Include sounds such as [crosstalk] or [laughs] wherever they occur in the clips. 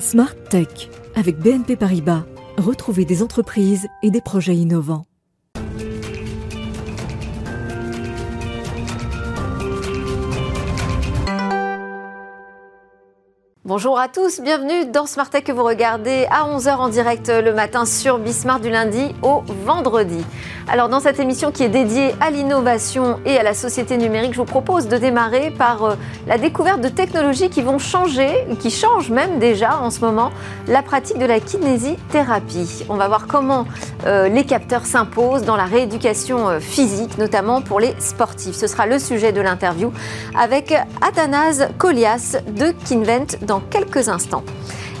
Smart Tech avec BNP Paribas. Retrouvez des entreprises et des projets innovants. Bonjour à tous, bienvenue dans Smart Tech que vous regardez à 11h en direct le matin sur Bismart du lundi au vendredi. Alors dans cette émission qui est dédiée à l'innovation et à la société numérique, je vous propose de démarrer par euh, la découverte de technologies qui vont changer, qui changent même déjà en ce moment, la pratique de la kinésithérapie. On va voir comment euh, les capteurs s'imposent dans la rééducation euh, physique, notamment pour les sportifs. Ce sera le sujet de l'interview avec Athanase Kolias de Kinvent dans quelques instants.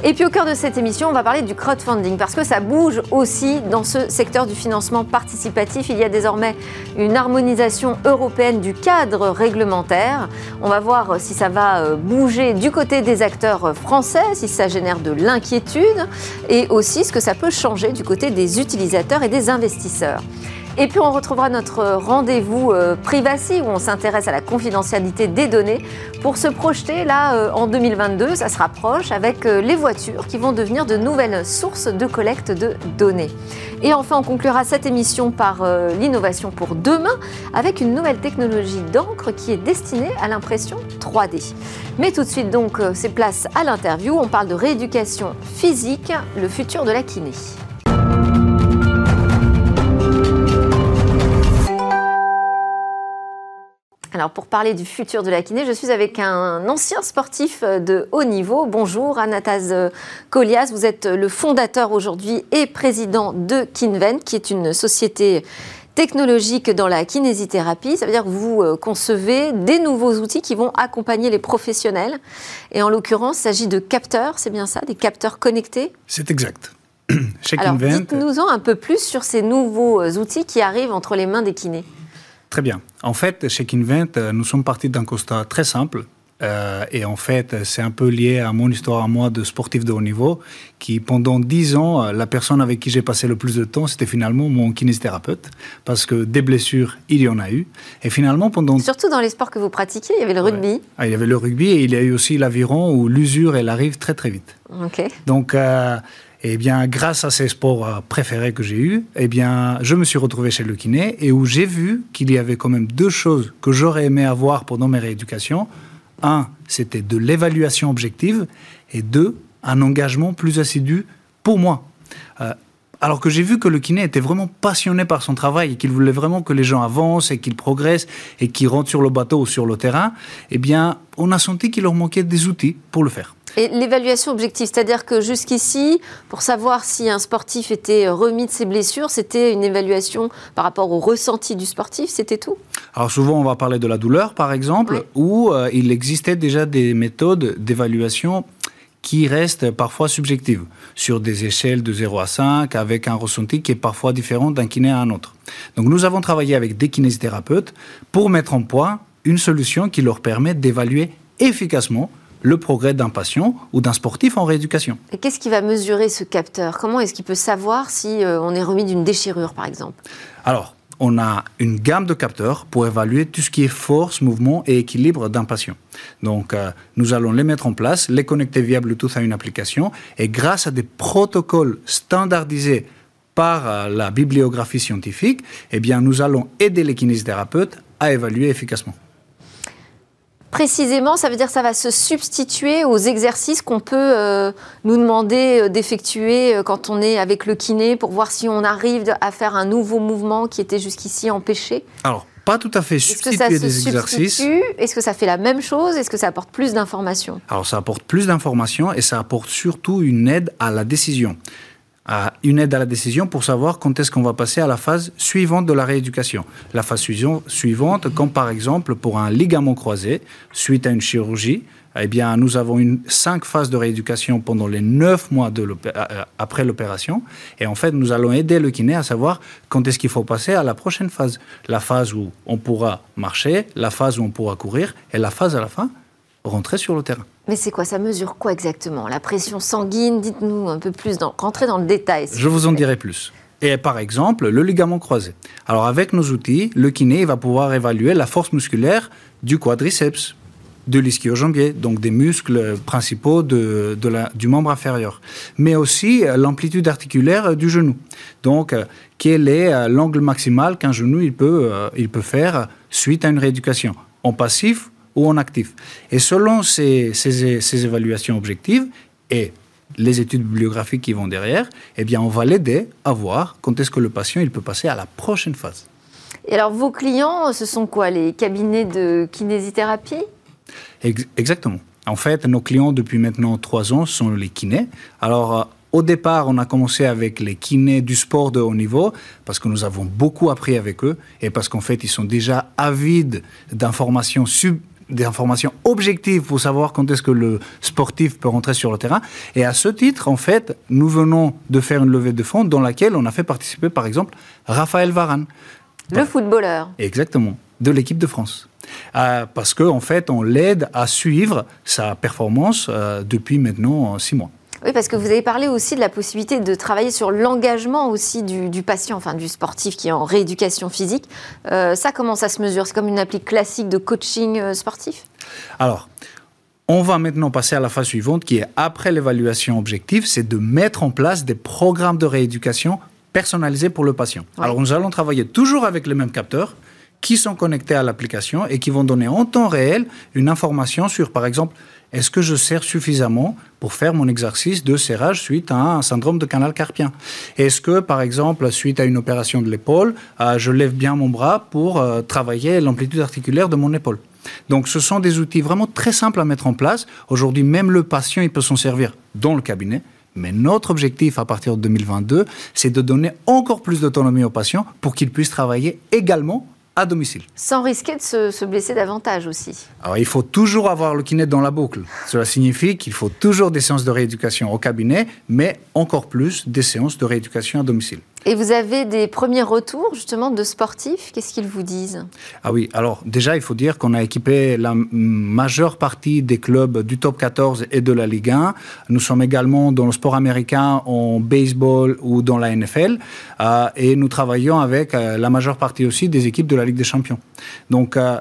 Et puis au cœur de cette émission, on va parler du crowdfunding parce que ça bouge aussi dans ce secteur du financement participatif. Il y a désormais une harmonisation européenne du cadre réglementaire. On va voir si ça va euh, bouger du côté des acteurs français, si ça génère de l'inquiétude et aussi ce que ça peut changer du côté des utilisateurs et des investisseurs. Et puis on retrouvera notre rendez-vous euh, privacy où on s'intéresse à la confidentialité des données pour se projeter là euh, en 2022, ça se rapproche avec euh, les voitures qui vont devenir de nouvelles sources de collecte de données. Et enfin on conclura cette émission par l'innovation pour demain avec une nouvelle technologie d'encre qui est destinée à l'impression 3D. Mais tout de suite donc c'est place à l'interview, on parle de rééducation physique, le futur de la kiné. Alors pour parler du futur de la kiné, je suis avec un ancien sportif de haut niveau. Bonjour Anatase Kolias, vous êtes le fondateur aujourd'hui et président de Kinvent, qui est une société technologique dans la kinésithérapie. Ça veut dire que vous euh, concevez des nouveaux outils qui vont accompagner les professionnels. Et en l'occurrence, il s'agit de capteurs, c'est bien ça, des capteurs connectés? C'est exact. [clears throat] Chez Alors, dites-nous-en un peu plus sur ces nouveaux euh, outils qui arrivent entre les mains des kinés. Très bien. En fait, chez Kinvent, euh, nous sommes partis d'un constat très simple. Euh, et en fait, c'est un peu lié à mon histoire à moi de sportif de haut niveau, qui pendant dix ans, euh, la personne avec qui j'ai passé le plus de temps, c'était finalement mon kinésithérapeute, parce que des blessures, il y en a eu. Et finalement, pendant... Surtout dans les sports que vous pratiquiez, il y avait le rugby. Ah, il y avait le rugby et il y a eu aussi l'aviron où l'usure, elle arrive très très vite. Ok. Donc... Eh bien, grâce à ces sports euh, préférés que j'ai eus, eh je me suis retrouvé chez le kiné et où j'ai vu qu'il y avait quand même deux choses que j'aurais aimé avoir pendant mes rééducations. Un, c'était de l'évaluation objective et deux, un engagement plus assidu pour moi. Euh, alors que j'ai vu que le kiné était vraiment passionné par son travail et qu'il voulait vraiment que les gens avancent et qu'ils progressent et qu'ils rentrent sur le bateau ou sur le terrain, eh bien, on a senti qu'il leur manquait des outils pour le faire. Et l'évaluation objective, c'est-à-dire que jusqu'ici, pour savoir si un sportif était remis de ses blessures, c'était une évaluation par rapport au ressenti du sportif, c'était tout? Alors souvent, on va parler de la douleur, par exemple, où euh, il existait déjà des méthodes d'évaluation qui restent parfois subjectives, sur des échelles de 0 à 5, avec un ressenti qui est parfois différent d'un kiné à un autre. Donc nous avons travaillé avec des kinésithérapeutes pour mettre en point une solution qui leur permet d'évaluer efficacement le progrès d'un patient ou d'un sportif en rééducation. Et qu'est-ce qui va mesurer ce capteur? Comment est-ce qu'il peut savoir si euh, on est remis d'une déchirure, par exemple? Alors, on a une gamme de capteurs pour évaluer tout ce qui est force, mouvement et équilibre d'un patient. Donc, euh, nous allons les mettre en place, les connecter via Bluetooth à une application et grâce à des protocoles standardisés par euh, la bibliographie scientifique, eh bien, nous allons aider les kinésithérapeutes à évaluer efficacement. Précisément, ça veut dire que ça va se substituer aux exercices qu'on peut euh, nous demander euh, d'effectuer euh, quand on est avec le kiné pour voir si on arrive à faire un nouveau mouvement qui était jusqu'ici empêché. Alors, pas tout à fait substituer des exercices. Est-ce que ça fait la même chose? Est-ce que ça apporte plus d'informations? Alors, ça apporte plus d'informations et ça apporte surtout une aide à la décision une aide à la décision pour savoir quand est-ce qu'on va passer à la phase suivante de la rééducation. La phase suivante, comme par exemple pour un ligament croisé, suite à une chirurgie, eh bien, nous avons une, cinq phases de rééducation pendant les neuf mois de euh, après l'opération. Et en fait, nous allons aider le kiné à savoir quand est-ce qu'il faut passer à la prochaine phase. La phase où on pourra marcher, la phase où on pourra courir, et la phase à la fin, rentrer sur le terrain. Mais c'est quoi Ça mesure quoi exactement? La pression sanguine Dites-nous un peu plus, dans, rentrez dans le détail. Je vous en dirai plus. Et par exemple, le ligament croisé. Alors avec nos outils, le kiné va pouvoir évaluer la force musculaire du quadriceps, de l'ischio-jambier, donc des muscles principaux de, la, du membre inférieur, mais aussi l'amplitude articulaire du genou. Donc, quel est l'angle maximal qu'un genou il peut, il peut faire suite à une rééducation, en passif ou en actif. Et selon ces, ces, ces évaluations objectives et les études bibliographiques qui vont derrière, eh bien, on va l'aider à voir quand est-ce que le patient il peut passer à la prochaine phase. Et alors, vos clients, ce sont quoi Les cabinets de kinésithérapie? Exactement. En fait, nos clients depuis maintenant trois ans sont les kinés. Alors, euh, au départ, on a commencé avec les kinés du sport de haut niveau parce que nous avons beaucoup appris avec eux et parce qu'en fait, ils sont déjà avides d'informations sub des informations objectives pour savoir quand est-ce que le sportif peut rentrer sur le terrain. Et à ce titre, en fait, nous venons de faire une levée de fonds dans laquelle on a fait participer, par exemple, Raphaël Varane. Le footballeur. Exactement, de l'équipe de France. Euh, parce qu'en en fait, on l'aide à suivre sa performance euh, depuis maintenant six mois. Oui, parce que vous avez parlé aussi de la possibilité de travailler sur l'engagement aussi du, patient, enfin du sportif qui est en rééducation physique. Euh, ça, comment ça se mesure? C'est comme une applique classique de coaching euh, sportif? Alors, on va maintenant passer à la phase suivante qui est après l'évaluation objective, c'est de mettre en place des programmes de rééducation personnalisés pour le patient. Alors, nous allons travailler toujours avec les mêmes capteurs qui sont connectés à l'application et qui vont donner en temps réel une information sur, par exemple, est-ce que je serre suffisamment pour faire mon exercice de serrage suite à un syndrome de canal carpien? Est-ce que, par exemple, suite à une opération de l'épaule, euh, je lève bien mon bras pour euh, travailler l'amplitude articulaire de mon épaule? Donc ce sont des outils vraiment très simples à mettre en place. Aujourd'hui, même le patient, il peut s'en servir dans le cabinet. Mais notre objectif à partir de 2022, c'est de donner encore plus d'autonomie au patient pour qu'il puisse travailler également à domicile. Sans risquer de se, blesser davantage aussi. Alors il faut toujours avoir le kiné dans la boucle. Cela signifie qu'il faut toujours des séances de rééducation au cabinet, mais encore plus des séances de rééducation à domicile. Et vous avez des premiers retours justement de sportifs? Qu'est-ce qu'ils vous disent? Ah oui, alors déjà il faut dire qu'on a équipé la majeure partie des clubs du top 14 et de la Ligue 1. Nous sommes également dans le sport américain, en baseball ou dans la NFL. Euh, et nous travaillons avec euh, la majeure partie aussi des équipes de la Ligue des Champions. Donc euh,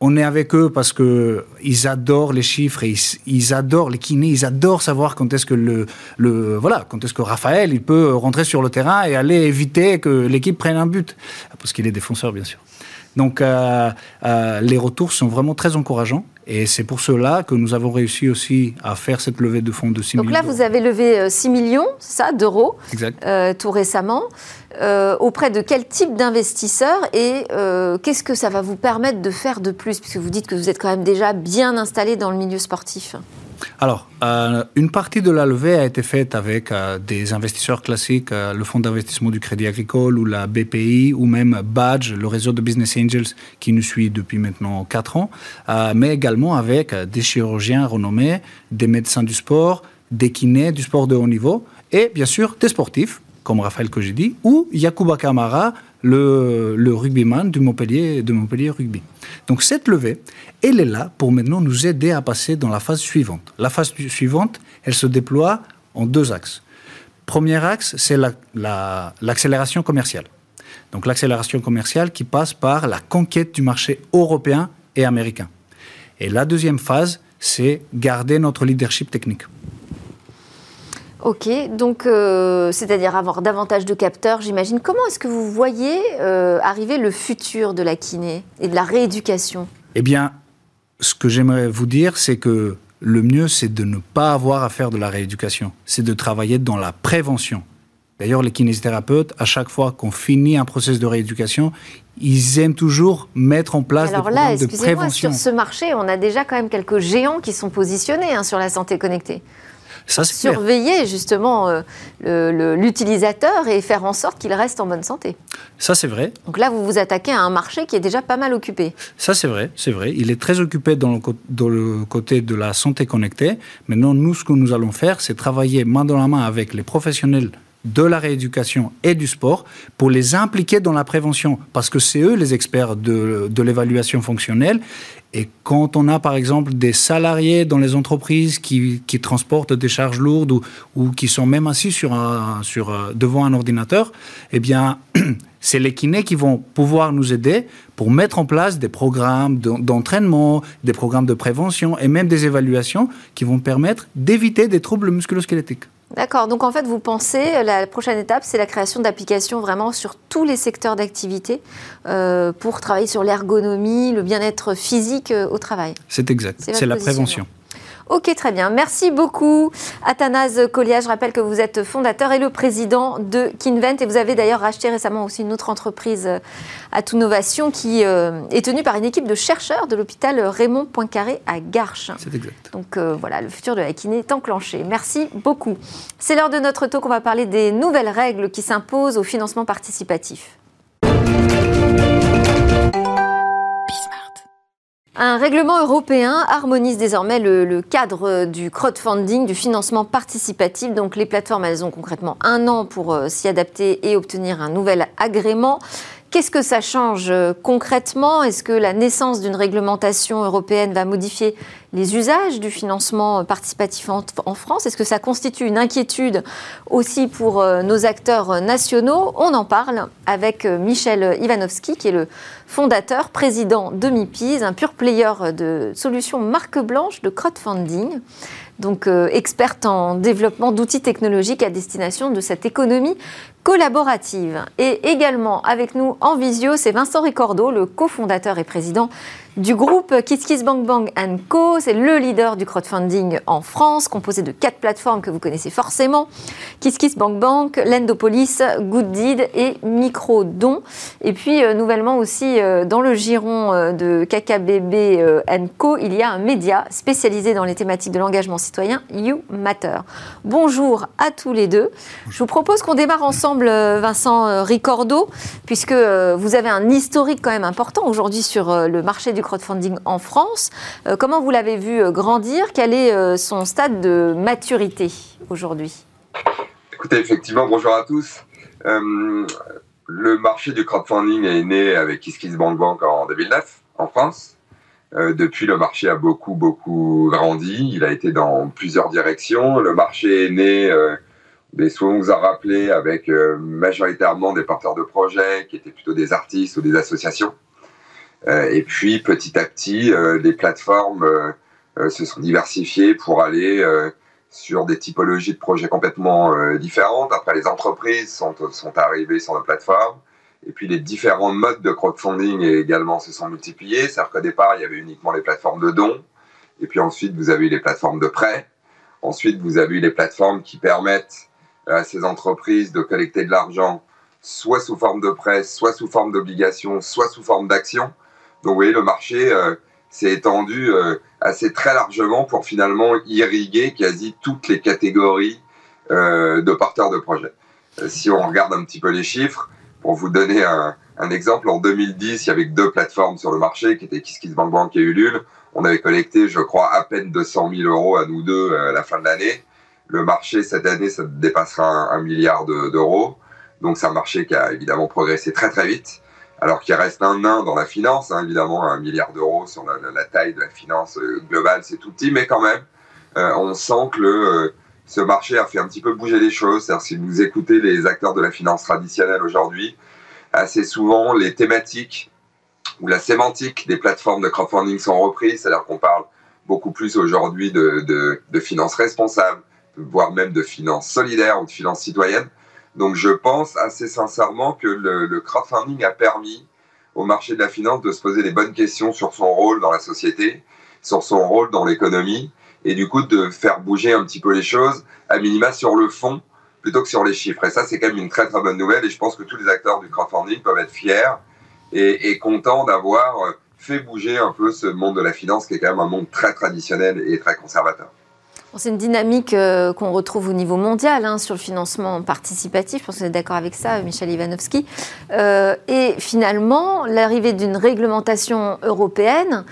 on est avec eux parce que ils adorent les chiffres ils, adorent les kinés, ils adorent savoir quand est-ce que le voilà, quand est-ce que Raphaël il peut rentrer sur le terrain et aller éviter que l'équipe prenne un but. Parce qu'il est défenseur bien sûr. Donc euh, euh, les retours sont vraiment très encourageants et c'est pour cela que nous avons réussi aussi à faire cette levée de fonds de 6 millions. Donc là, vous avez levé 6 euh, millions, ça, d'euros, tout récemment. auprès de quel type d'investisseurs et qu'est-ce que ça va vous permettre de faire de plus? Puisque vous dites que vous êtes quand même déjà bien installé dans le milieu sportif. Alors, euh, une partie de la levée a été faite avec euh, des investisseurs classiques, euh, le fonds d'investissement du Crédit Agricole ou la BPI ou même Badge, le réseau de Business Angels qui nous suit depuis maintenant 4 ans, mais également avec des chirurgiens renommés, des médecins du sport, des kinés du sport de haut niveau et bien sûr des sportifs comme Raphaël dit, ou Yakuba Kamara, le, rugbyman de Montpellier, de Montpellier Rugby. Donc cette levée, elle est là pour maintenant nous aider à passer dans la phase suivante. La phase suivante, elle se déploie en deux axes. Premier axe, c'est l'accélération commerciale. Donc l'accélération commerciale qui passe par la conquête du marché européen et américain. Et la deuxième phase, c'est garder notre leadership technique. Ok, donc euh, c'est-à-dire avoir davantage de capteurs, j'imagine. Comment est-ce que vous voyez euh, arriver le futur de la kiné et de la rééducation? Eh bien, ce que j'aimerais vous dire, c'est que le mieux, c'est de ne pas avoir à faire de la rééducation. C'est de travailler dans la prévention. D'ailleurs, les kinésithérapeutes, à chaque fois qu'on finit un processus de rééducation, ils aiment toujours mettre en place des programmes de prévention. Sur ce marché, on a déjà quand même quelques géants qui sont positionnés hein, sur la santé connectée surveiller justement euh, l'utilisateur et faire en sorte qu'il reste en bonne santé. Ça, c'est vrai. Donc là, vous vous attaquez à un marché qui est déjà pas mal occupé. Ça, c'est vrai, c'est vrai. Il est très occupé dans le, dans le côté de la santé connectée. Maintenant, nous, ce que nous allons faire, c'est travailler main dans la main avec les professionnels de la rééducation et du sport pour les impliquer dans la prévention, parce que c'est eux les experts de, de l'évaluation fonctionnelle. Et quand on a par exemple des salariés dans les entreprises qui, qui transportent des charges lourdes ou, ou, qui sont même assis sur un, sur, devant un ordinateur, eh bien, [clears throat] c'est les kinés qui vont pouvoir nous aider pour mettre en place des programmes d'entraînement, des programmes de prévention et même des évaluations qui vont permettre d'éviter des troubles musculosquelettiques. D'accord. Donc en fait, vous pensez, la prochaine étape, c'est la création d'applications vraiment sur tous les secteurs d'activité euh, pour travailler sur l'ergonomie, le bien-être physique euh, au travail. C'est exact. C'est la prévention. Ok, très bien. Merci beaucoup, Athanase Collier. Je rappelle que vous êtes fondateur et le président de Kinvent. Et vous avez d'ailleurs racheté récemment aussi une autre entreprise, euh, Atunovation, qui euh, est tenue par une équipe de chercheurs de l'hôpital Raymond Poincaré à Garches. C'est exact. Donc euh, voilà, le futur de la kiné est enclenché. Merci beaucoup. C'est l'heure de notre talk. On va parler des nouvelles règles qui s'imposent au financement participatif. Un règlement européen harmonise désormais le, cadre du crowdfunding, du financement participatif. Donc les plateformes, elles ont concrètement un an pour euh, s'y adapter et obtenir un nouvel agrément. Qu'est-ce que ça change euh, concrètement? Est-ce que la naissance d'une réglementation européenne va modifier les usages du financement participatif en, France? Est-ce que ça constitue une inquiétude aussi pour euh, nos acteurs nationaux? On en parle avec euh, Michel Ivanovski, qui est le fondateur, président de MIPIS, un pur player de solutions marque blanche de crowdfunding. Donc experte en développement d'outils technologiques à destination de cette économie collaborative. Et également avec nous en visio, c'est Vincent Ricordo, le cofondateur et président du groupe KissKissBankBank Co. C'est le leader du crowdfunding en France, composé de quatre plateformes que vous connaissez forcément KissKissBankBank, Lendopolis, Gooddeed et Microdon. Et puis euh, nouvellement aussi euh, dans le giron euh, de KKBB Co, il y a un média spécialisé dans les thématiques de l'engagement citoyen, You Matter. Bonjour à tous les deux. Je vous propose qu'on démarre ensemble, Vincent Ricordo, puisque vous avez un historique quand même important aujourd'hui sur le marché du crowdfunding en France. Euh, comment vous l'avez vu euh, grandir? Quel est euh, son stade de maturité aujourd'hui? Écoutez, effectivement, bonjour à tous. le marché du crowdfunding est né avec KissKissBankBank en 2009 en France. depuis, le marché a beaucoup, beaucoup grandi. Il a été dans plusieurs directions. Le marché est né, des souvent vous a rappelé, avec majoritairement des porteurs de projets qui étaient plutôt des artistes ou des associations. Euh, et puis petit à petit, euh, les plateformes euh, se sont diversifiées pour aller sur des typologies de projets complètement différentes. Après, les entreprises sont, sont arrivées sur nos plateformes. Et puis les différents modes de crowdfunding également se sont multipliés. C'est-à-dire qu'au départ, il y avait uniquement les plateformes de dons. Et puis ensuite, vous avez eu les plateformes de prêts. Ensuite, vous avez eu les plateformes qui permettent à ces entreprises de collecter de l'argent, soit sous forme de prêts, soit sous forme d'obligations, soit sous forme d'actions. Donc, vous voyez, le marché euh, s'est étendu euh, assez très largement pour finalement irriguer quasi toutes les catégories euh, de porteurs de projets. si on regarde un petit peu les chiffres, pour vous donner un, exemple, en 2010, il y avait deux plateformes sur le marché qui étaient KissKissBankBank et Ulule. On avait collecté, je crois, à peine 200 000 euros à nous deux à la fin de l'année. Le marché, cette année, ça dépassera un, milliard d'euros. Donc, c'est un marché qui a évidemment progressé très, très vite alors qu'il reste un nain dans la finance, hein, évidemment, un milliard d'euros sur la, taille de la finance euh, globale, c'est tout petit, mais quand même, euh, on sent que euh, ce marché a fait un petit peu bouger les choses. C'est-à-dire, si vous écoutez les acteurs de la finance traditionnelle aujourd'hui, assez souvent, les thématiques ou la sémantique des plateformes de crowdfunding sont reprises, c'est-à-dire qu'on parle beaucoup plus aujourd'hui de, de finances responsables, voire même de finances solidaires ou de finances citoyennes. Donc je pense assez sincèrement que le, crowdfunding a permis au marché de la finance de se poser les bonnes questions sur son rôle dans la société, sur son rôle dans l'économie, et du coup de faire bouger un petit peu les choses, à minima sur le fond, plutôt que sur les chiffres. Et ça, c'est quand même une très très bonne nouvelle, et je pense que tous les acteurs du crowdfunding peuvent être fiers et, et contents d'avoir fait bouger un peu ce monde de la finance, qui est quand même un monde très traditionnel et très conservateur. C'est une dynamique euh, qu'on retrouve au niveau mondial hein, sur le financement participatif. Je pense que vous êtes d'accord avec ça, Michel Ivanovski. Euh, et finalement, l'arrivée d'une réglementation européenne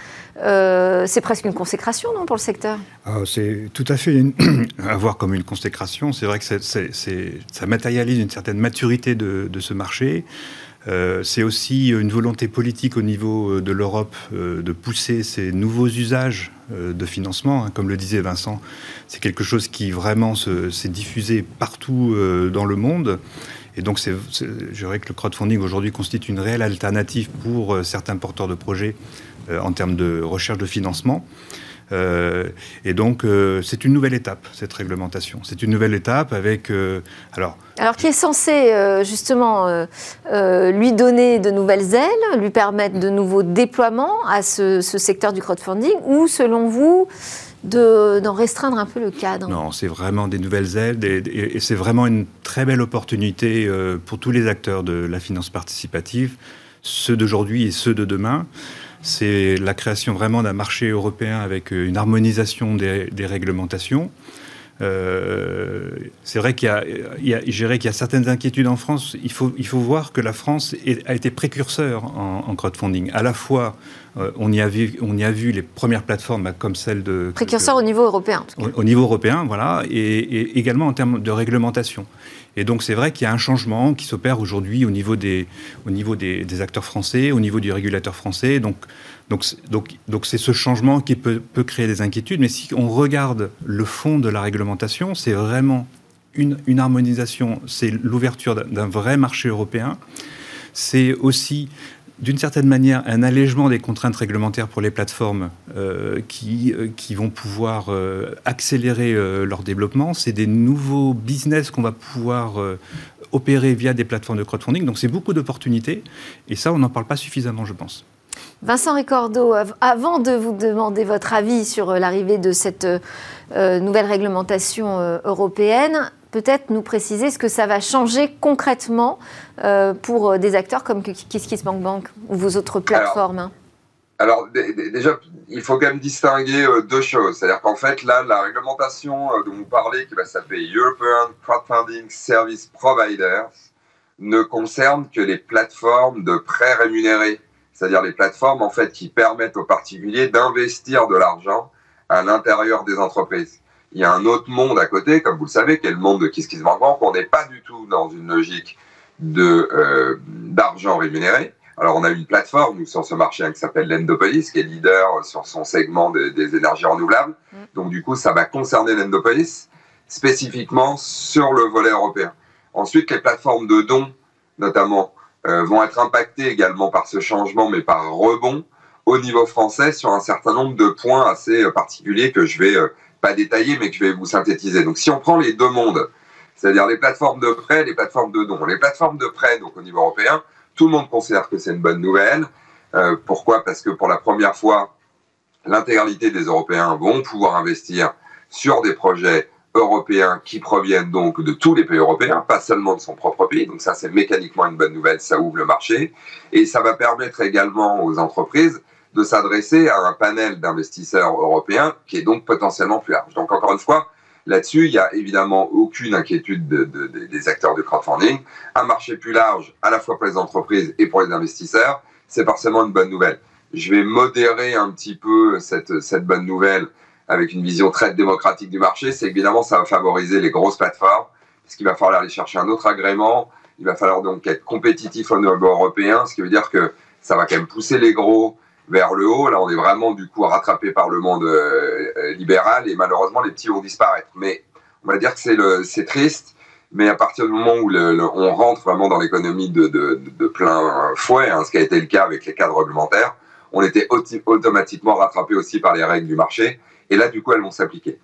c'est presque une consécration, non, pour le secteur? Ah, C'est tout à fait [clears throat] à voir comme une consécration. C'est vrai que ça matérialise une certaine maturité de ce marché. Euh, c'est aussi une volonté politique au niveau euh, de l'Europe euh, de pousser ces nouveaux usages de financement. Hein. Comme le disait Vincent, c'est quelque chose qui vraiment s'est diffusé partout dans le monde. Et donc, je dirais que le crowdfunding aujourd'hui constitue une réelle alternative pour certains porteurs de projets en termes de recherche de financement. Euh, et donc, euh, c'est une nouvelle étape, cette réglementation. C'est une nouvelle étape avec... Euh, alors, alors, qui est censé justement lui donner de nouvelles ailes, lui permettre de nouveaux déploiements à ce, secteur du crowdfunding, ou selon vous, d'en restreindre un peu le cadre? Non, c'est vraiment des nouvelles ailes et, c'est vraiment une très belle opportunité pour tous les acteurs de la finance participative, ceux d'aujourd'hui et ceux de demain c'est la création vraiment d'un marché européen avec euh, une harmonisation des, réglementations. Euh, c'est vrai qu'il y, y a certaines inquiétudes en France. Il faut, il faut voir que la France a été précurseur en, crowdfunding. À la fois, euh, on, y a vu, on y a vu les premières plateformes comme celle de... Précurseur au niveau européen. Au, niveau européen, voilà, et, également en termes de réglementation. Et donc c'est vrai qu'il y a un changement qui s'opère aujourd'hui au niveau, des, au niveau des, acteurs français, au niveau du régulateur français. Donc donc, donc, donc c'est ce changement qui peut, peut, créer des inquiétudes. Mais si on regarde le fond de la réglementation, c'est vraiment une, une harmonisation, c'est l'ouverture d'un vrai marché européen. C'est aussi d'une certaine manière, un allègement des contraintes réglementaires pour les plateformes euh, qui, euh, qui vont pouvoir euh, accélérer leur développement. C'est des nouveaux business qu'on va pouvoir opérer via des plateformes de crowdfunding. Donc c'est beaucoup d'opportunités. Et ça, on n'en parle pas suffisamment, je pense. Vincent Ricordo, avant de vous demander votre avis sur l'arrivée de cette nouvelle réglementation européenne, peut-être nous préciser ce que ça va changer concrètement euh, pour euh, des acteurs comme KissKissBankBank ou vos autres plateformes hein alors, déjà, il faut quand même distinguer euh, deux choses. C'est-à-dire qu'en fait, là, la réglementation dont vous parlez, qui va s'appeler European Crowdfunding Service Providers, ne concerne que les plateformes de prêts rémunérés. C'est-à-dire les plateformes, en fait, qui permettent aux particuliers d'investir de l'argent à l'intérieur des entreprises il y a un autre monde à côté, comme vous le savez, qui est le monde de KissKissBankBank. On n'est pas du tout dans une logique de euh, d'argent rémunéré. Alors, on a une plateforme sur ce marché hein, qui s'appelle Lendopolis, qui est leader sur son segment des énergies renouvelables. Mm. Donc, du coup, ça va concerner Lendopolis spécifiquement sur le volet européen. Ensuite, les plateformes de dons, notamment, euh, vont être impactées également par ce changement, mais par rebond au niveau français sur un certain nombre de points assez euh, particuliers que je vais pas détaillé, mais que je vais vous synthétiser. Donc, si on prend les deux mondes, c'est-à-dire les plateformes de prêt, les plateformes de dons, les plateformes de prêt, donc au niveau européen, tout le monde considère que c'est une bonne nouvelle. Euh, pourquoi? Parce que pour la première fois, l'intégralité des Européens vont pouvoir investir sur des projets européens qui proviennent donc de tous les pays européens, pas seulement de son propre pays. Donc ça, c'est mécaniquement une bonne nouvelle, ça ouvre le marché. Et ça va permettre également aux entreprises de s'adresser à un panel d'investisseurs européens qui est donc potentiellement plus large. Donc encore une fois, là-dessus, il n'y a évidemment aucune inquiétude des acteurs du crowdfunding. Un marché plus large, à la fois pour les entreprises et pour les investisseurs, c'est forcément une bonne nouvelle. Je vais modérer un petit peu cette, cette bonne nouvelle avec une vision très démocratique du marché. C'est évidemment, ça va favoriser les grosses plateformes, parce qu'il va falloir aller chercher un autre agrément. Il va falloir donc être compétitif au niveau européen, ce qui veut dire que ça va quand même pousser les gros vers le haut. Là, on est vraiment du coup rattrapé par le monde euh, euh, libéral et malheureusement, les petits vont disparaître. Mais on va dire que c'est triste. Mais à partir du moment où on rentre vraiment dans l'économie de, plein fouet, hein, ce qui a été le cas avec les cadres réglementaires, on était automatiquement rattrapé aussi par les règles du marché. Et là, du coup, elles vont s'appliquer.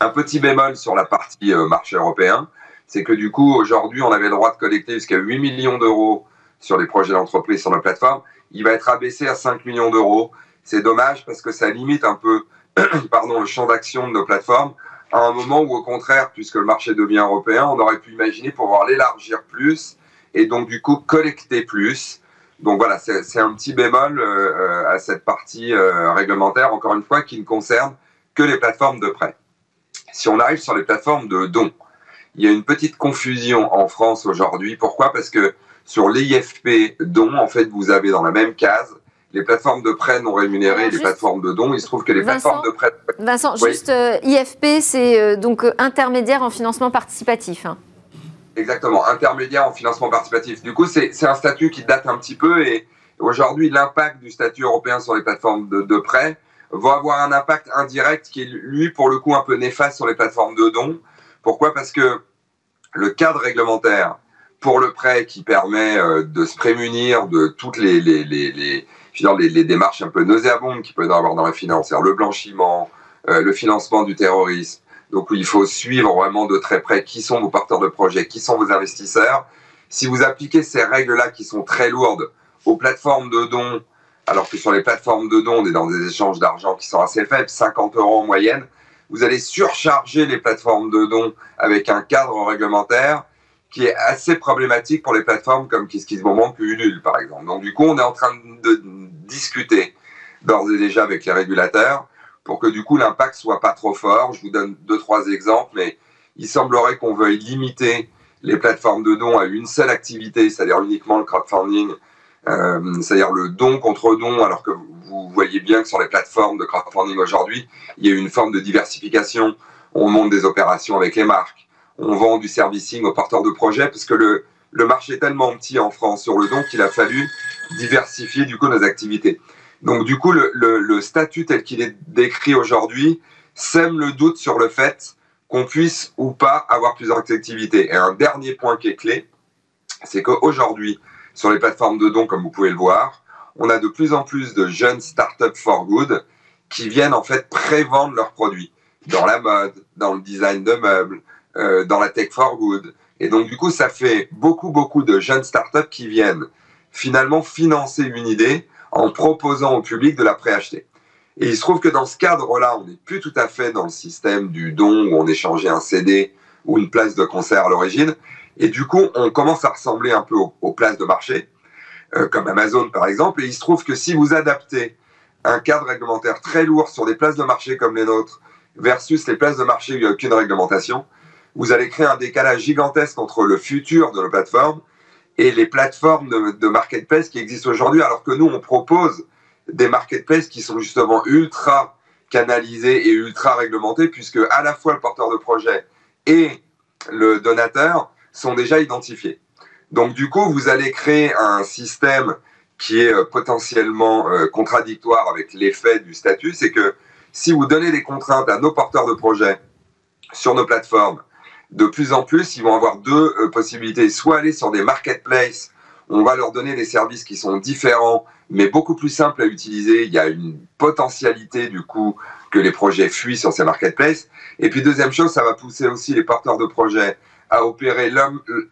Un petit bémol sur la partie euh, marché européen, c'est que du coup, aujourd'hui, on avait le droit de collecter jusqu'à 8 millions d'euros sur les projets d'entreprise sur nos plateformes il va être abaissé à 5 millions d'euros. C'est dommage parce que ça limite un peu [clears throat] pardon, le champ d'action de nos plateformes à un moment où, au contraire, puisque le marché devient européen, on aurait pu imaginer pouvoir l'élargir plus et donc, du coup, collecter plus. Donc voilà, c'est un petit bémol euh, à cette partie euh, réglementaire, encore une fois, qui ne concerne que les plateformes de prêt. Si on arrive sur les plateformes de dons, il y a une petite confusion en France aujourd'hui. Pourquoi? Parce que sur l'IFP dont, en fait, vous avez dans la même case les plateformes de prêt non rémunérées, les plateformes de dons. Il se trouve que les plateformes de prêt. Vincent, juste IFP, c'est donc intermédiaire en financement participatif. Hein. Exactement, intermédiaire en financement participatif. Du coup, c'est un statut qui date un petit peu et aujourd'hui, l'impact du statut européen sur les plateformes de, de, prêt va avoir un impact indirect qui est, lui, pour le coup, un peu néfaste sur les plateformes de dons. Pourquoi? Parce que le cadre réglementaire pour le prêt qui permet euh, de se prémunir de toutes les, les, les, les, les démarches un peu nauséabondes qu'il peut y avoir dans la finance, le blanchiment, euh, le financement du terrorisme, donc il faut suivre vraiment de très près qui sont vos porteurs de projets, qui sont vos investisseurs. Si vous appliquez ces règles-là qui sont très lourdes aux plateformes de dons, alors que sur les plateformes de dons, on est dans des échanges d'argent qui sont assez faibles, 50 euros en moyenne, vous allez surcharger les plateformes de dons avec un cadre réglementaire qui est assez problématique pour les plateformes comme KissKissBonbon ou Ulule, par exemple. Donc du coup, on est en train de discuter d'ores et déjà avec les régulateurs pour que du coup l'impact soit pas trop fort. Je vous donne deux trois exemples, mais il semblerait qu'on veuille limiter les plateformes de dons à une seule activité, c'est-à-dire uniquement le crowdfunding, euh, c'est-à-dire le don contre don, alors que vous voyez bien que sur les plateformes de crowdfunding aujourd'hui, il y a une forme de diversification. On monte des opérations avec les marques, on vend du servicing aux porteurs de projets, parce que le, le marché est tellement petit en France sur le don qu'il a fallu diversifier du coup nos activités. Donc du coup, le, statut tel qu'il est décrit aujourd'hui sème le doute sur le fait qu'on puisse ou pas avoir plusieurs activités. Et un dernier point qui est clé, c'est qu'aujourd'hui, sur les plateformes de dons, comme vous pouvez le voir, on a de plus en plus de jeunes startups for good qui viennent en fait prévendre leurs produits dans la mode, dans le design de meubles, euh, dans la tech for good. Et donc du coup, ça fait beaucoup beaucoup de jeunes startups qui viennent finalement financer une idée en proposant au public de la préacheter. Et il se trouve que dans ce cadre-là, on n'est plus tout à fait dans le système du don où on échangeait un CD ou une place de concert à l'origine. Et du coup, on commence à ressembler un peu aux, places de marché, euh, comme Amazon par exemple. Et il se trouve que si vous adaptez un cadre réglementaire très lourd sur des places de marché comme les nôtres versus les places de marché où il n'y a aucune réglementation, vous allez créer un décalage gigantesque entre le futur de nos plateformes et les plateformes de, marketplace qui existent aujourd'hui, alors que nous, on propose des marketplaces qui sont justement ultra canalisés et ultra réglementés, puisque à la fois le porteur de projet et le donateur sont déjà identifiés. Donc du coup, vous allez créer un système qui est euh, potentiellement euh, contradictoire avec l'effet du statut, c'est que si vous donnez des contraintes à nos porteurs de projet sur nos plateformes de plus en plus, ils vont avoir deux euh, possibilités. Soit aller sur des marketplaces, on va leur donner des services qui sont différents, mais beaucoup plus simples à utiliser. Il y a une potentialité, du coup, que les projets fuient sur ces marketplaces. Et puis, deuxième chose, ça va pousser aussi les porteurs de projets à opérer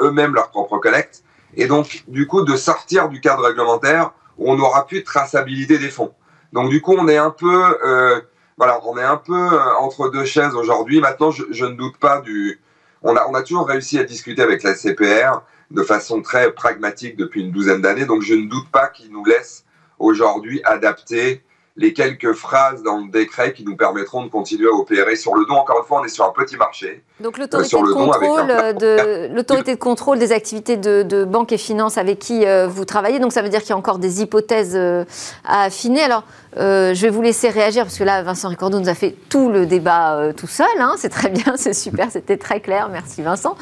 eux-mêmes leur propre collecte. Et donc, du coup, de sortir du cadre réglementaire où on n'aura plus de traçabilité des fonds. Donc, du coup, on est un peu, euh, voilà, on est un peu euh, entre deux chaises aujourd'hui. Maintenant, je, je, ne doute pas du, on a, toujours réussi à discuter avec la CPR de façon très pragmatique depuis une douzaine d'années, donc je ne doute pas qu'ils nous laissent aujourd'hui adapter les quelques phrases dans le décret qui nous permettront de continuer à opérer sur le don. Encore une fois, on est sur un petit marché. Donc l'autorité de, contrôle de, [laughs] l'autorité de contrôle des activités de, de banque et finances avec qui euh, vous travaillez, donc ça veut dire qu'il y a encore des hypothèses euh, à affiner. Alors, euh, je vais vous laisser réagir parce que là, Vincent Ricordo nous a fait tout le débat tout seul. Hein. c'est très bien, [laughs] c'est super, c'était très clair. Merci Vincent.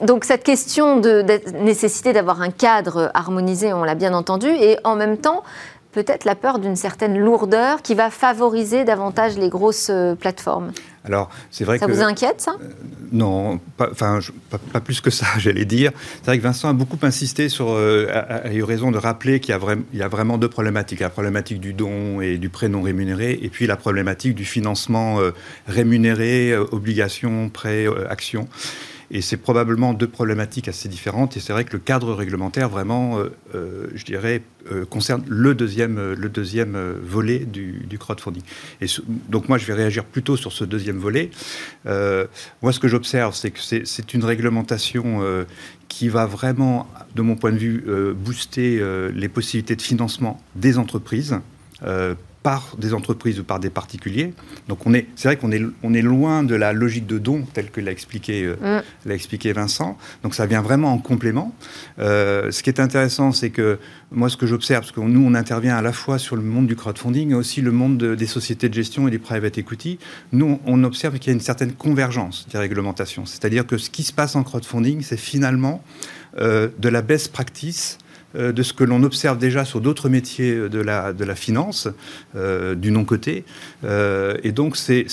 donc cette question de, de nécessité d'avoir un cadre harmonisé, on l'a bien entendu, et en même temps peut-être la peur d'une certaine lourdeur qui va favoriser davantage les grosses euh, plateformes. Alors, c'est vrai ça que. Ça vous inquiète, ça? Euh, Non, pas, enfin, pas, plus que ça, [laughs] j'allais dire. C'est vrai que Vincent a beaucoup insisté sur. Euh, a, eu raison de rappeler qu'il y, y, a vraiment deux problématiques. La problématique du don et du prêt non rémunéré, et puis la problématique du financement rémunéré, obligation, prêt, action. Et c'est probablement deux problématiques assez différentes. Et c'est vrai que le cadre réglementaire, vraiment, euh, euh, je dirais, euh, concerne le deuxième, le deuxième volet du, crowdfunding. Et donc moi, je vais réagir plutôt sur ce deuxième volet. moi, ce que j'observe, c'est que c'est une réglementation qui va vraiment, de mon point de vue, booster les possibilités de financement des entreprises par des entreprises ou par des particuliers. Donc on est, c'est vrai qu'on est, on est loin de la logique de don telle que l'a expliqué, euh, mm. l'a expliqué Vincent. Donc ça vient vraiment en complément. Euh, ce qui est intéressant, c'est que moi, ce que j'observe, parce que nous, on intervient à la fois sur le monde du crowdfunding et aussi le monde des sociétés de gestion et des private equity. Nous, on observe qu'il y a une certaine convergence des réglementations. C'est-à-dire que ce qui se passe en crowdfunding, c'est finalement euh, de la best practice de ce que l'on observe déjà sur d'autres métiers de la, de la finance, euh, du non-côté. Euh, et donc, c'est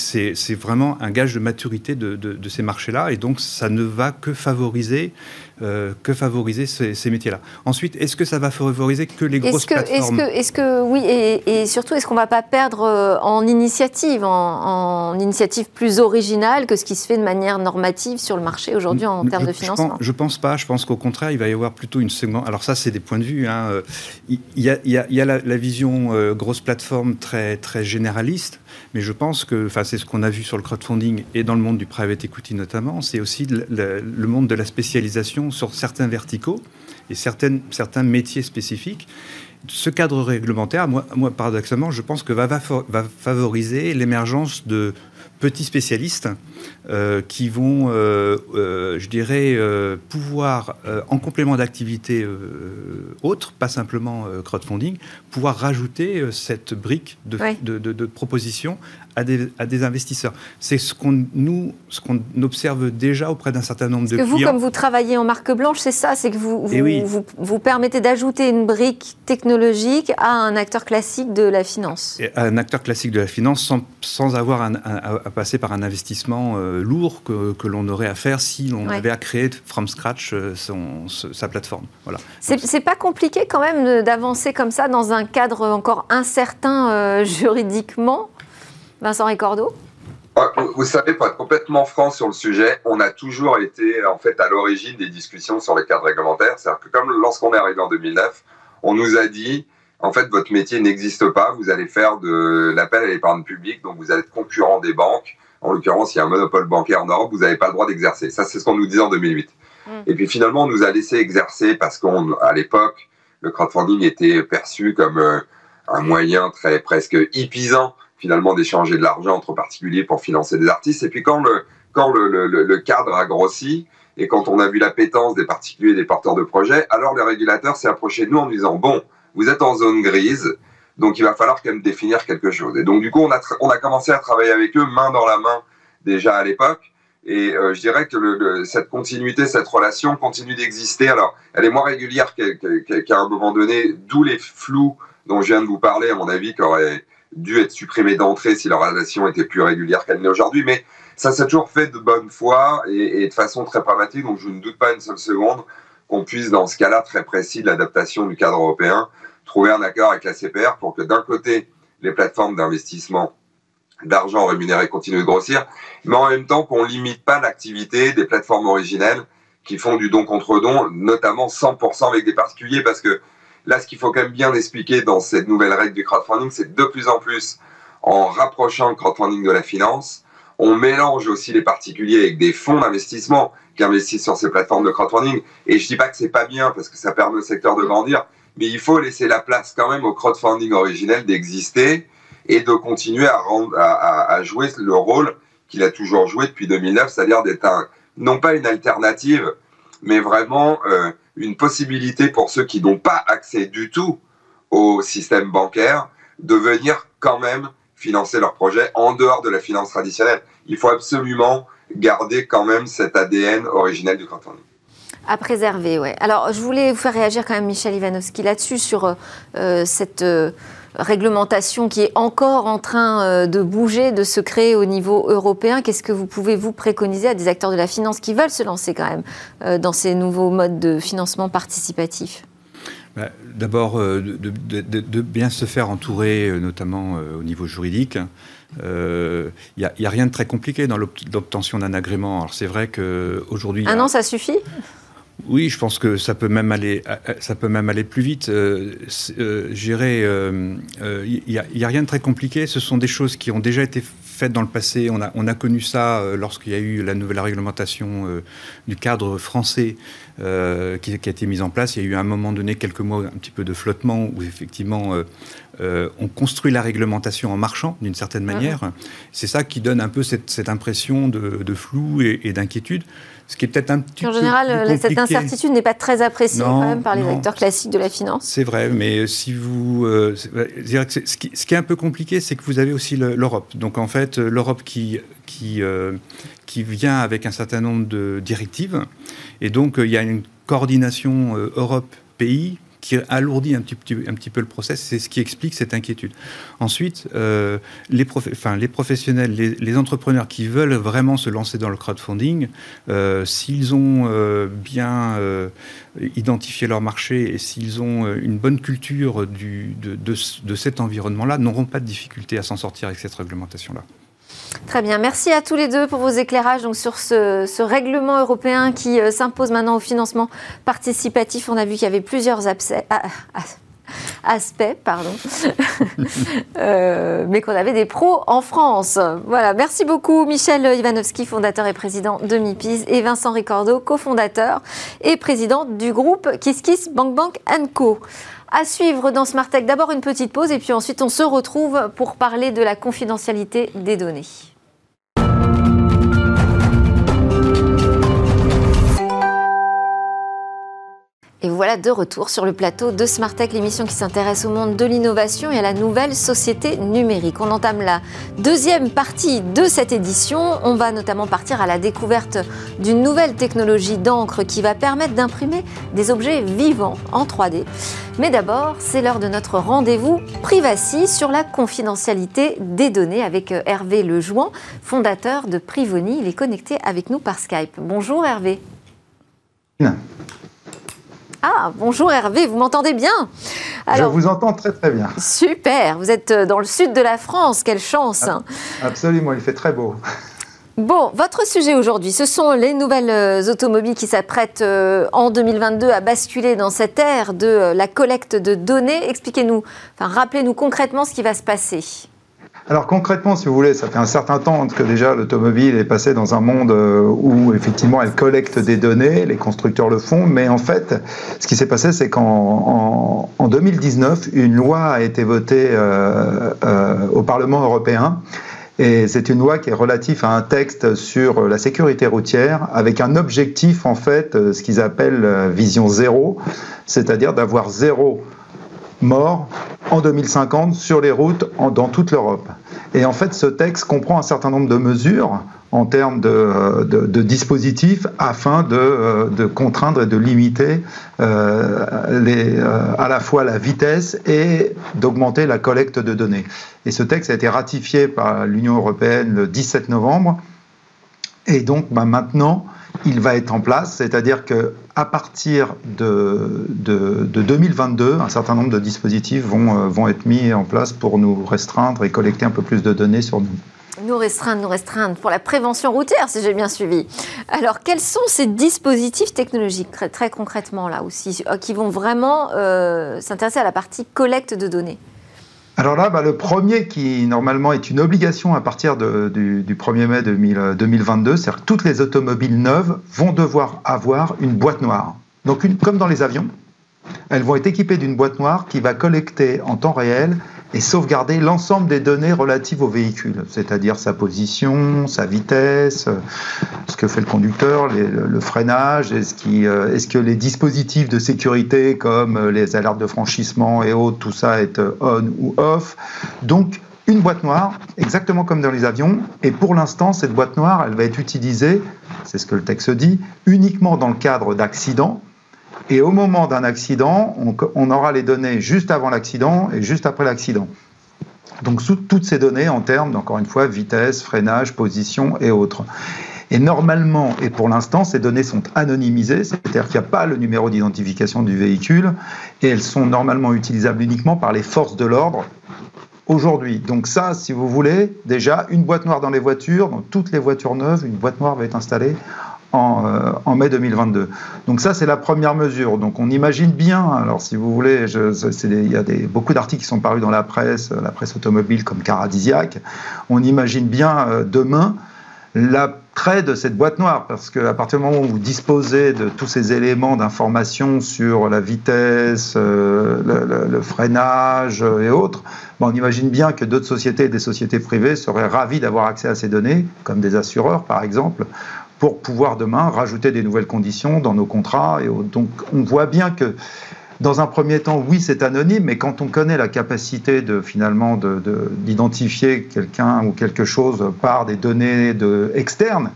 vraiment un gage de maturité de, de ces marchés-là. Et donc, ça ne va que favoriser euh, que favoriser ces, métiers-là. Ensuite, est-ce que ça va favoriser que les grosses que, plateformes Est-ce que, oui, et, surtout, est-ce qu'on ne va pas perdre euh, en initiative, en, initiative plus originale que ce qui se fait de manière normative sur le marché aujourd'hui en termes de financement? Je ne pense, pas. Je pense qu'au contraire, il va y avoir plutôt une seconde. Alors ça, c'est des points de vue. Hein. Il, y a, la, vision euh, grosse plateforme très, très généraliste mais je pense que, enfin, c'est ce qu'on a vu sur le crowdfunding et dans le monde du private equity notamment, c'est aussi le, monde de la spécialisation sur certains verticaux et certains métiers spécifiques. Ce cadre réglementaire, moi, paradoxalement, je pense que va favoriser l'émergence de petits spécialistes euh, qui vont, euh, euh, je dirais, pouvoir, en complément d'activités autres, pas simplement crowdfunding, pouvoir rajouter cette brique de, de, de, de propositions à des, investisseurs. C'est ce qu'on nous, ce qu'on observe déjà auprès d'un certain nombre de que clients. Vous, comme vous travaillez en marque blanche, c'est ça, c'est que vous eh vous, vous, permettez d'ajouter une brique technologique à un acteur classique de la finance. Et un acteur classique de la finance sans, sans avoir à passer par un investissement euh, lourd que, que l'on aurait à faire si l'on avait à créer from scratch euh, son, sa plateforme. Voilà. C'est pas compliqué quand même d'avancer comme ça dans un cadre encore incertain euh, [laughs] juridiquement Vincent Ricordo vous savez, pour être complètement franc sur le sujet, on a toujours été en fait à l'origine des discussions sur les cadres réglementaires. C'est-à-dire que comme lorsqu'on est arrivé en 2009, on nous a dit en fait votre métier n'existe pas, vous allez faire de l'appel à l'épargne publique, donc vous allez être concurrent des banques. En l'occurrence, il y a un monopole bancaire en Europe, vous n'avez pas le droit d'exercer. Ça, c'est ce qu'on nous disait en 2008. Mm. Et puis finalement, on nous a laissé exercer parce qu'à l'époque, le crowdfunding était perçu comme euh, un moyen très presque hippisant finalement d'échanger de l'argent entre particuliers pour financer des artistes. Et puis quand le, quand le, le, le, cadre a grossi et quand on a vu l'appétence des particuliers et des porteurs de projets, alors le régulateur s'est approché de nous en disant, bon, vous êtes en zone grise, donc il va falloir quand même définir quelque chose. Et donc du coup, on a, on a commencé à travailler avec eux main dans la main déjà à l'époque. Et euh, je dirais que le, cette continuité, cette relation continue d'exister. Alors, elle est moins régulière qu'à un moment donné, d'où les flous dont je viens de vous parler, à mon avis, qui auraient dû être supprimés d'entrée si leur relation était plus régulière qu'elle n'est aujourd'hui. Mais ça s'est toujours fait de bonne foi et, de façon très pragmatique. Donc je ne doute pas une seule seconde qu'on puisse, dans ce cas-là très précis de l'adaptation du cadre européen, trouver un accord avec la CPR pour que d'un côté, les plateformes d'investissement d'argent rémunéré continuent de grossir, mais en même temps qu'on limite pas l'activité des plateformes originelles qui font du don contre don, notamment 100% avec des particuliers, parce que Là, ce qu'il faut quand même bien expliquer dans cette nouvelle règle du crowdfunding, c'est de plus en plus, en rapprochant le crowdfunding de la finance, on mélange aussi les particuliers avec des fonds d'investissement qui investissent sur ces plateformes de crowdfunding. Et je dis pas que c'est pas bien parce que ça permet au secteur de grandir, mais il faut laisser la place quand même au crowdfunding originel d'exister et de continuer à, jouer le rôle qu'il a toujours joué depuis 2009, c'est-à-dire d'être non pas une alternative, mais vraiment euh, une possibilité pour ceux qui n'ont pas accès du tout au système bancaire de venir quand même financer leur projet en dehors de la finance traditionnelle. Il faut absolument garder quand même cet ADN originel du crowdfunding. À préserver, oui. Alors, je voulais vous faire réagir quand même, Michel Ivanovski, là-dessus, sur euh, cette euh, réglementation qui est encore en train euh, de bouger, de se créer au niveau européen. Qu'est-ce que vous pouvez vous préconiser à des acteurs de la finance qui veulent se lancer quand même euh, dans ces nouveaux modes de financement participatif? Bah, D'abord, euh, de, bien se faire entourer, notamment au niveau juridique. Il n'y a, a, rien de très compliqué dans l'obtention d'un agrément. Alors c'est vrai qu'aujourd'hui... Un an, ça suffit? Oui, je pense que ça peut même aller, ça peut même aller plus vite. Euh, euh, J'irai, il euh, n'y a, a, rien de très compliqué. Ce sont des choses qui ont déjà été faites dans le passé. On a, on a connu ça lorsqu'il y a eu la nouvelle réglementation du cadre français qui, qui, a été mise en place. Il y a eu à un moment donné quelques mois un petit peu de flottement où effectivement on construit la réglementation en marchant, d'une certaine mhm. manière. C'est ça qui donne un peu cette, impression de, flou et d'inquiétude. Ce qui est peut-être un petit En général, cette incertitude n'est pas très appréciée quand même par les acteurs classiques de la finance. C'est vrai, mais si vous, euh, ce, qui, est un peu compliqué, c'est que vous avez aussi l'Europe. Donc en fait, l'Europe qui qui euh, qui vient avec un certain nombre de directives, et donc il y a une coordination euh, Europe pays qui alourdit un petit, peu le process. C'est ce qui explique cette inquiétude. Ensuite, euh, les, professionnels, les, entrepreneurs qui veulent vraiment se lancer dans le crowdfunding, euh, s'ils ont euh, bien identifié leur marché et s'ils ont une bonne culture de cet environnement-là, n'auront pas de difficulté à s'en sortir avec cette réglementation-là. Très bien, merci à tous les deux pour vos éclairages donc, sur ce, règlement européen qui euh, s'impose maintenant au financement participatif. On a vu qu'il y avait plusieurs ah, ah, aspects, pardon, [laughs] euh, mais qu'on avait des pros en France. Voilà, merci beaucoup Michel Ivanovski, fondateur et président de MIPIS, et Vincent Ricordo, cofondateur et président du groupe KissKiss Bank Bank Co. À suivre dans Smart Tech, d'abord une petite pause et puis ensuite on se retrouve pour parler de la confidentialité des données. Et voilà de retour sur le plateau de Smart Tech, l'émission qui s'intéresse au monde de l'innovation et à la nouvelle société numérique. On entame la deuxième partie de cette édition. On va notamment partir à la découverte d'une nouvelle technologie d'encre qui va permettre d'imprimer des objets vivants en 3D. Mais d'abord, c'est l'heure de notre rendez-vous Privacy sur la confidentialité des données avec Hervé Lejouan, fondateur de Privoni. Il est connecté avec nous par Skype. Bonjour Hervé. Ah, bonjour Hervé, vous m'entendez bien? Je vous entends très très bien. Super, vous êtes euh, dans le sud de la France, quelle chance Absolument, il fait très beau. Bon, votre sujet aujourd'hui, ce sont les nouvelles euh, automobiles qui s'apprêtent euh, en 2022 à basculer dans cette ère de la collecte de données. Expliquez-nous, enfin rappelez-nous concrètement ce qui va se passer. Alors concrètement, si vous voulez, ça fait un certain temps que déjà l'automobile est passée dans un monde euh, où effectivement elle collecte des données, les constructeurs le font, mais en fait, ce qui s'est passé, c'est qu'en en, 2019, une loi a été votée euh, euh, au Parlement européen. Et c'est une loi qui est relative à un texte sur la sécurité routière avec un objectif, en fait, ce qu'ils appellent vision zéro, c'est-à-dire d'avoir zéro morts en 2050 sur les routes dans toute l'Europe. Et en fait, ce texte comprend un certain nombre de mesures en termes de, dispositifs afin de, contraindre et de limiter euh, euh, à la fois la vitesse et d'augmenter la collecte de données. Et ce texte a été ratifié par l'Union européenne le 17 novembre. Et donc bah, maintenant, il va être en place, c'est-à-dire que à partir de, de, 2022, un certain nombre de dispositifs vont, euh, vont être mis en place pour nous restreindre et collecter un peu plus de données sur nous. Nous restreindre, nous restreindre pour la prévention routière, si j'ai bien suivi. Alors, quels sont ces dispositifs technologiques, très, concrètement, là aussi, euh, qui vont vraiment euh, s'intéresser à la partie collecte de données? Alors là, bah, le premier qui normalement est une obligation à partir du, 1er mai 2022, c'est que toutes les automobiles neuves vont devoir avoir une boîte noire. Donc comme dans les avions, elles vont être équipées d'une boîte noire qui va collecter en temps réel et sauvegarder l'ensemble des données relatives au véhicule, c'est-à-dire sa position, sa vitesse, ce que fait le conducteur, le, freinage, est-ce, euh, est-ce que les dispositifs de sécurité comme euh, les alertes de franchissement et autres, tout ça est euh, on ou off. Donc, une boîte noire, exactement comme dans les avions, et pour l'instant, cette boîte noire, elle va être utilisée, c'est ce que le texte dit, uniquement dans le cadre d'accidents, et au moment d'un accident, on, aura les données juste avant l'accident et juste après l'accident. Donc sous toutes ces données en termes, encore une fois, vitesse, freinage, position et autres. Et normalement, et pour l'instant, ces données sont anonymisées, c'est-à-dire qu'il n'y a pas le numéro d'identification du véhicule, et elles sont normalement utilisables uniquement par les forces de l'ordre aujourd'hui. Donc ça, si vous voulez, déjà, une boîte noire dans les voitures, dans toutes les voitures neuves, une boîte noire va être installée euh, en, mai 2022. Donc ça, c'est la première mesure. Donc on imagine bien, alors si vous voulez, il y a beaucoup d'articles qui sont parus dans la presse, la presse automobile comme Caradisiac, on imagine bien euh, demain l'attrait de cette boîte noire, parce qu'à partir du moment où vous disposez de tous ces éléments d'information sur la vitesse, euh, le, freinage et autres, on imagine bien que d'autres sociétés et des sociétés privées seraient ravis d'avoir accès à ces données, comme des assureurs par exemple, pour pouvoir demain rajouter des nouvelles conditions dans nos contrats. Et donc on voit bien que dans un premier temps, oui, c'est anonyme, mais quand on connaît la capacité de finalement d'identifier quelqu'un ou quelque chose par des données de, externes,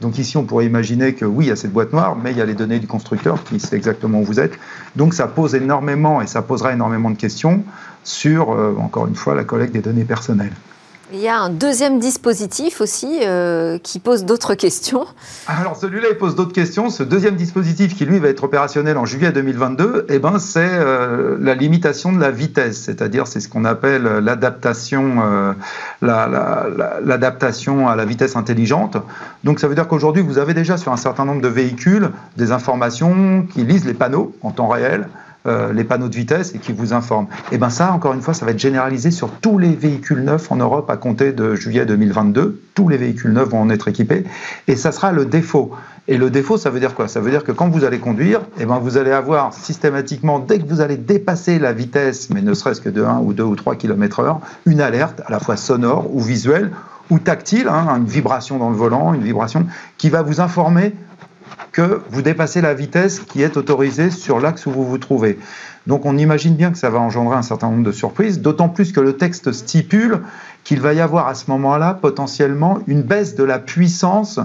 donc ici, on pourrait imaginer que oui, il y a cette boîte noire, mais il y a les données du constructeur qui sait exactement où vous êtes. Donc ça pose énormément et ça posera énormément de questions sur, euh, encore une fois, la collecte des données personnelles. Il y a un deuxième dispositif aussi euh, qui pose d'autres questions. Alors celui-là, il pose d'autres questions. Ce deuxième dispositif qui, lui, va être opérationnel en juillet 2022, eh ben, c'est euh, la limitation de la vitesse. C'est-à-dire, c'est ce qu'on appelle l'adaptation euh, l'adaptation à la vitesse intelligente. Donc ça veut dire qu'aujourd'hui, vous avez déjà sur un certain nombre de véhicules des informations qui lisent les panneaux en temps réel euh, les panneaux de vitesse et qui vous informent. Et bien ça, encore une fois, ça va être généralisé sur tous les véhicules neufs en Europe à compter de juillet 2022. Tous les véhicules neufs vont en être équipés et ça sera le défaut. Et le défaut, ça veut dire quoi? Ça veut dire que quand vous allez conduire, eh ben vous allez avoir systématiquement, dès que vous allez dépasser la vitesse, mais ne serait-ce que de 1 ou 2 ou 3 km heure, une alerte à la fois sonore ou visuelle ou tactile, hein, une vibration dans le volant, une vibration qui va vous informer que vous dépassez la vitesse qui est autorisée sur l'axe où vous vous trouvez. Donc on imagine bien que ça va engendrer un certain nombre de surprises, d'autant plus que le texte stipule qu'il va y avoir à ce moment-là potentiellement une baisse de la puissance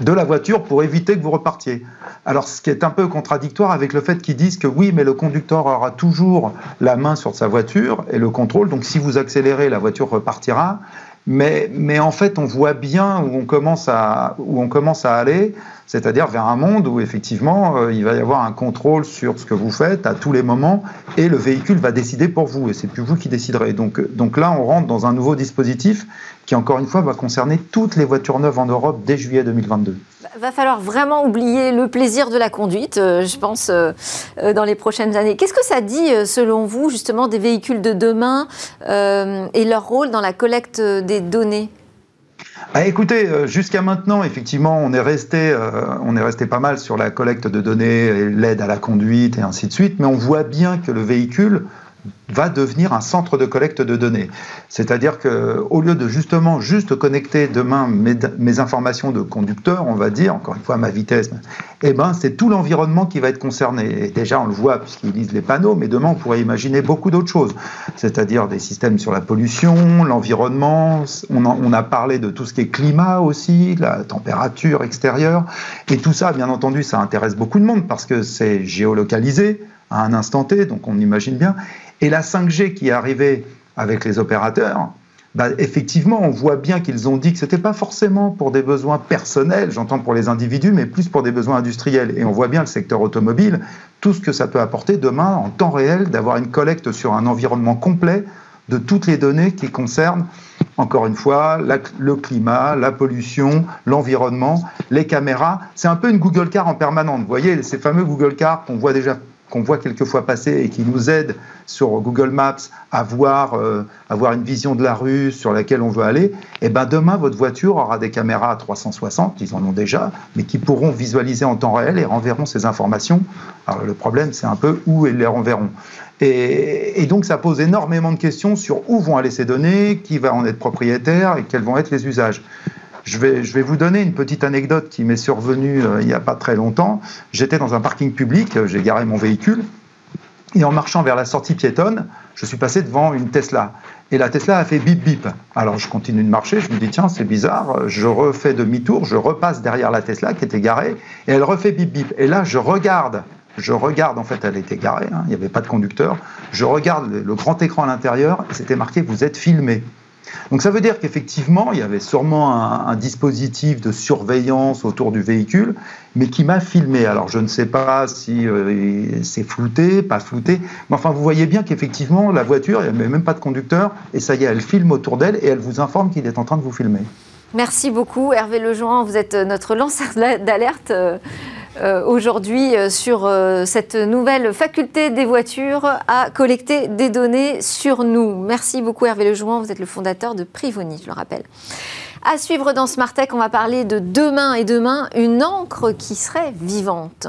de la voiture pour éviter que vous repartiez. Alors ce qui est un peu contradictoire avec le fait qu'ils disent que oui, mais le conducteur aura toujours la main sur sa voiture et le contrôle, donc si vous accélérez, la voiture repartira. Mais, en fait, on voit bien où on commence à, où on commence à aller c'est-à-dire vers un monde où effectivement euh, il va y avoir un contrôle sur ce que vous faites à tous les moments et le véhicule va décider pour vous et c'est plus vous qui déciderez. Donc, donc là, on rentre dans un nouveau dispositif qui, encore une fois, va concerner toutes les voitures neuves en Europe dès juillet 2022. Va falloir vraiment oublier le plaisir de la conduite, euh, je pense, dans les prochaines années. Qu'est-ce que ça dit, selon vous, justement, des véhicules de demain et leur rôle dans la collecte des données? Ah, écoutez, euh, jusqu'à maintenant, effectivement, on est resté, euh, on est resté pas mal sur la collecte de données, l'aide à la conduite et ainsi de suite, mais on voit bien que le véhicule va devenir un centre de collecte de données. C'est-à-dire que au lieu de justement juste connecter demain mes, informations de conducteur, on va dire, encore une fois ma vitesse, eh ben c'est tout l'environnement qui va être concerné. Déjà on le voit puisqu'ils lisent les panneaux, mais demain on pourrait imaginer beaucoup d'autres choses, c'est-à-dire des systèmes sur la pollution, l'environnement. On, on a parlé de tout ce qui est climat aussi, la température extérieure, et tout ça, bien entendu, ça intéresse beaucoup de monde parce que c'est géolocalisé à un instant T, donc on imagine bien. Et la 5G qui est arrivée avec les opérateurs, bah, effectivement, on voit bien qu'ils ont dit que ce n'était pas forcément pour des besoins personnels, j'entends pour les individus, mais plus pour des besoins industriels. Et on voit bien le secteur automobile, tout ce que ça peut apporter demain en temps réel, d'avoir une collecte sur un environnement complet de toutes les données qui concernent, encore une fois, le climat, la pollution, l'environnement, les caméras. C'est un peu une Google Car en permanence. Vous voyez, ces fameux Google Car qu'on voit déjà qu'on voit quelquefois passer et qui nous aide sur Google Maps à voir, euh, avoir une vision de la rue sur laquelle on veut aller, et eh ben demain, votre voiture aura des caméras à 360, ils en ont déjà, mais qui pourront visualiser en temps réel et renverront ces informations. Alors le problème, c'est un peu où ils les renverront. Et, donc ça pose énormément de questions sur où vont aller ces données, qui va en être propriétaire et quels vont être les usages. Je vais, vous donner une petite anecdote qui m'est survenue euh, il n'y a pas très longtemps. J'étais dans un parking public, euh, j'ai garé mon véhicule, et en marchant vers la sortie piétonne, je suis passé devant une Tesla. Et la Tesla a fait bip bip. Alors je continue de marcher, je me dis tiens c'est bizarre, je refais demi-tour, je repasse derrière la Tesla qui était garée, et elle refait bip bip. Et là je regarde, je regarde, en fait elle était garée, hein, il n'y avait pas de conducteur, je regarde le grand écran à l'intérieur, c'était marqué vous êtes filmé. Donc ça veut dire qu'effectivement, il y avait sûrement un, dispositif de surveillance autour du véhicule, mais qui m'a filmé. Alors je ne sais pas si euh, c'est flouté, pas flouté, mais enfin vous voyez bien qu'effectivement, la voiture, il n'y avait même pas de conducteur, et ça y est, elle filme autour d'elle et elle vous informe qu'il est en train de vous filmer. Merci beaucoup Hervé Lejoin, vous êtes notre lanceur d'alerte. Euh, aujourd'hui euh, sur euh, cette nouvelle faculté des voitures à collecter des données sur nous. Merci beaucoup Hervé Lejoin, vous êtes le fondateur de Privoni, je le rappelle. À suivre dans Smart Tech, on va parler de demain et demain, une encre qui serait vivante.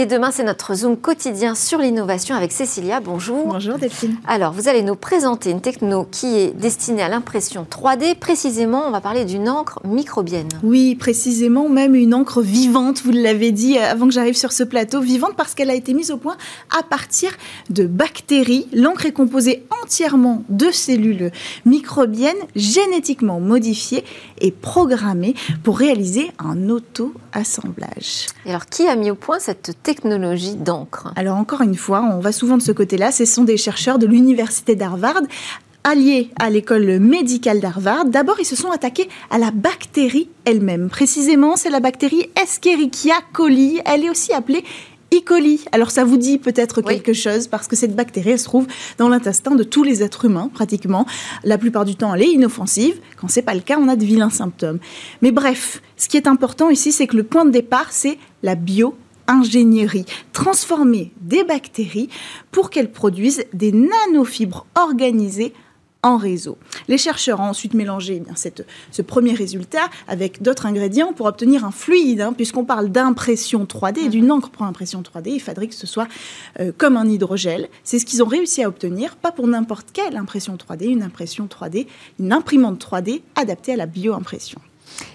Et demain, c'est notre Zoom quotidien sur l'innovation avec Cécilia. Bonjour. Bonjour Delphine. Alors, vous allez nous présenter une techno qui est destinée à l'impression 3D. Précisément, on va parler d'une encre microbienne. Oui, précisément, même une encre vivante, vous l'avez dit avant que j'arrive sur ce plateau, vivante parce qu'elle a été mise au point à partir de bactéries. L'encre est composée entièrement de cellules microbiennes génétiquement modifiées et programmées pour réaliser un auto-assemblage. Et alors, qui a mis au point cette technologie d'encre Alors encore une fois, on va souvent de ce côté-là, ce sont des chercheurs de l'université d'Harvard alliés à l'école médicale d'Harvard. D'abord, ils se sont attaqués à la bactérie elle-même. Précisément, c'est la bactérie Escherichia coli. Elle est aussi appelée E. coli. Alors ça vous dit peut-être quelque chose parce que cette bactérie elle se trouve dans l'intestin de tous les êtres humains pratiquement. La plupart du temps elle est inoffensive. Quand c'est pas le cas, on a de vilains symptômes. Mais bref, ce qui est important ici, c'est que le point de départ, c'est la bio ingénierie, transformer des bactéries pour qu'elles produisent des nanofibres organisées en réseau. Les chercheurs ont ensuite mélangé eh bien, cette, ce premier résultat avec d'autres ingrédients pour obtenir un fluide, hein, puisqu'on parle d'impression 3D, et d'une encre pour impression 3D, il faudrait que ce soit euh, comme un hydrogel. C'est ce qu'ils ont réussi à obtenir, pas pour n'importe quelle impression 3D, une impression 3D, une imprimante 3D adaptée à la bioimpression.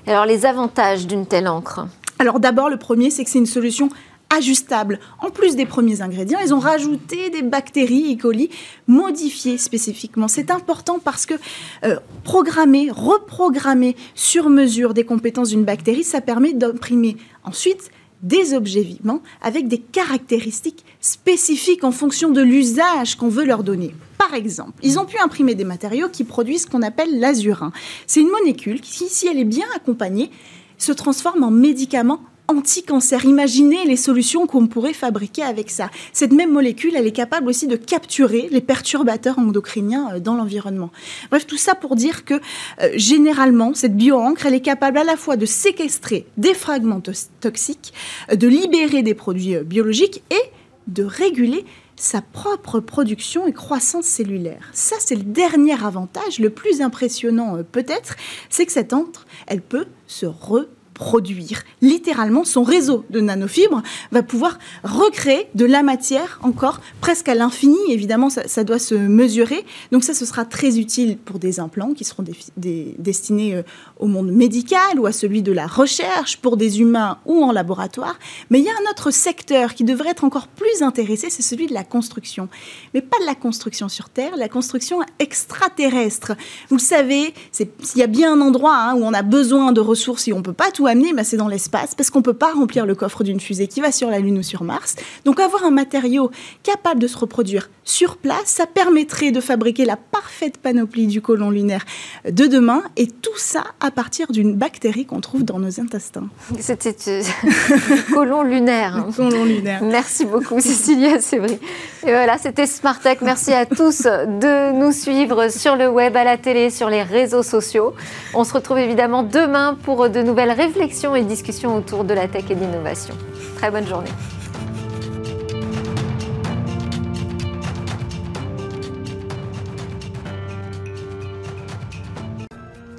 Alors les avantages d'une telle encre? Alors d'abord, le premier, c'est que c'est une solution ajustable. En plus des premiers ingrédients, ils ont rajouté des bactéries E. coli modifiées spécifiquement. C'est important parce que euh, programmer, reprogrammer sur mesure des compétences d'une bactérie, ça permet d'imprimer ensuite des objets vivants avec des caractéristiques spécifiques en fonction de l'usage qu'on veut leur donner. Par exemple, ils ont pu imprimer des matériaux qui produisent ce qu'on appelle l'azurin. C'est une molécule qui, si elle est bien accompagnée, se transforme en médicament anti-cancer. Imaginez les solutions qu'on pourrait fabriquer avec ça. Cette même molécule, elle est capable aussi de capturer les perturbateurs endocriniens euh, dans l'environnement. Bref, tout ça pour dire que euh, généralement, cette bioencre, elle est capable à la fois de séquestrer des fragments toxiques, euh, de libérer des produits biologiques et de réguler sa propre production et croissance cellulaire. Ça, c'est le dernier avantage, le plus impressionnant peut-être, c'est que cette encre, elle peut se re produire. Littéralement, son réseau de nanofibres va pouvoir recréer de la matière encore presque à l'infini. Évidemment, ça, doit se mesurer. Donc ça, ce sera très utile pour des implants qui seront destinés euh, au monde médical ou à celui de la recherche pour des humains ou en laboratoire. Mais il y a un autre secteur qui devrait être encore plus intéressé, c'est celui de la construction. Mais pas de la construction sur Terre, la construction extraterrestre. Vous le savez, s'il y a bien un endroit hein, où on a besoin de ressources et on ne peut pas tout amener, bah, c'est dans l'espace, parce qu'on ne peut pas remplir le coffre d'une fusée qui va sur la Lune ou sur Mars. Donc avoir un matériau capable de se reproduire sur place, ça permettrait de fabriquer la parfaite panoplie du côlon lunaire de demain, et tout ça à partir d'une bactérie qu'on trouve dans nos intestins. C'était euh, [laughs] côlon lunaire. Hein. Côlon lunaire. Merci beaucoup Cécilia vrai. Et voilà, c'était Smartech. Merci à tous de nous suivre sur le web, à la télé, sur les réseaux sociaux. On se retrouve évidemment demain pour de nouvelles réflexions et discussions autour de la tech et de l'innovation. Très bonne journée.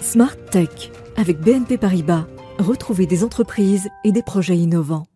Smart Tech avec BNP Paribas. Retrouvez des entreprises et des projets innovants.